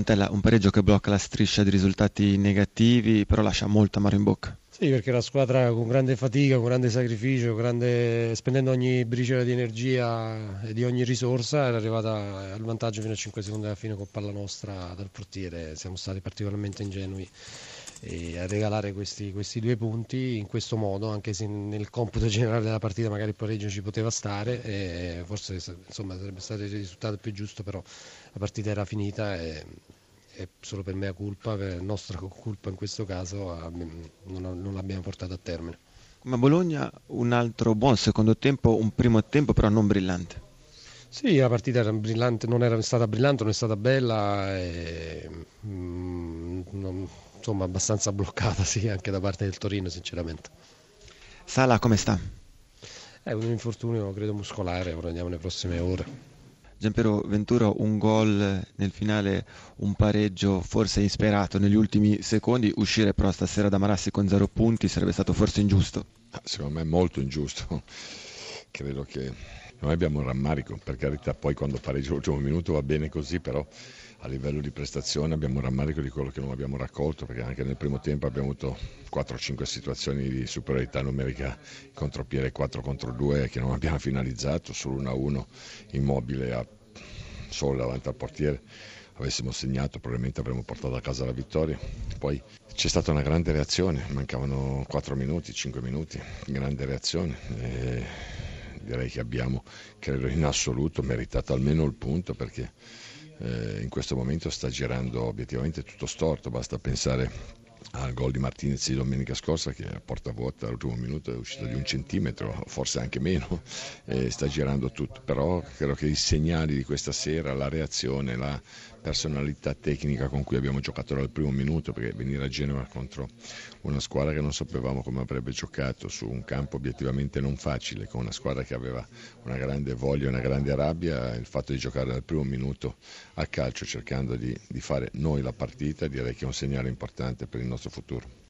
Montella, un pareggio che blocca la striscia di risultati negativi, però lascia molto amaro in bocca. Sì, perché la squadra con grande fatica, con grande sacrificio, grande... spendendo ogni briciola di energia e di ogni risorsa, era arrivata al vantaggio fino a 5 secondi alla fine con palla nostra dal portiere. Siamo stati particolarmente ingenui a regalare questi, questi, due punti in questo modo, anche se nel computo generale della partita magari il pareggio ci poteva stare, forse insomma, sarebbe stato il risultato più giusto, però la partita era finita e è solo per mea colpa, per nostra colpa in questo caso, non, l'abbiamo portato a termine. Come a Bologna un altro buon secondo tempo, un primo tempo però non brillante. Sì, la partita era brillante, non era stata brillante, non è stata bella, e, mm, non, insomma abbastanza bloccata sì, anche da parte del Torino sinceramente. Sala come sta? È un infortunio credo muscolare, ora andiamo nelle prossime ore. Giampiero Ventura un gol nel finale, un pareggio forse insperato negli ultimi secondi, uscire però stasera da Marassi con zero punti sarebbe stato forse ingiusto? Ah, secondo me molto ingiusto, credo che noi abbiamo un rammarico, per carità poi quando pareggio l'ultimo minuto va bene così, però a livello di prestazione abbiamo un rammarico di quello che non abbiamo raccolto, perché anche nel primo tempo abbiamo avuto 4-5 situazioni di superiorità numerica contropiede 4 contro 2 che non abbiamo finalizzato, solo 1-1 immobile a solo davanti al portiere avessimo segnato probabilmente avremmo portato a casa la vittoria. Poi c'è stata una grande reazione, mancavano 4 minuti, 5 minuti, grande reazione. E direi che abbiamo, credo in assoluto, meritato almeno il punto perché eh, in questo momento sta girando obiettivamente tutto storto, basta pensare al gol di Martinez di domenica scorsa che a porta vuota all'ultimo minuto è uscito di un centimetro, forse anche meno, sta girando tutto, però credo che i segnali di questa sera, la reazione, la personalità tecnica con cui abbiamo giocato dal primo minuto, perché venire a Genova contro una squadra che non sapevamo come avrebbe giocato su un campo obiettivamente non facile, con una squadra che aveva una grande voglia, una grande rabbia, il fatto di giocare dal primo minuto a calcio cercando di, di fare noi la partita direi che è un segnale importante per il nuestro futuro.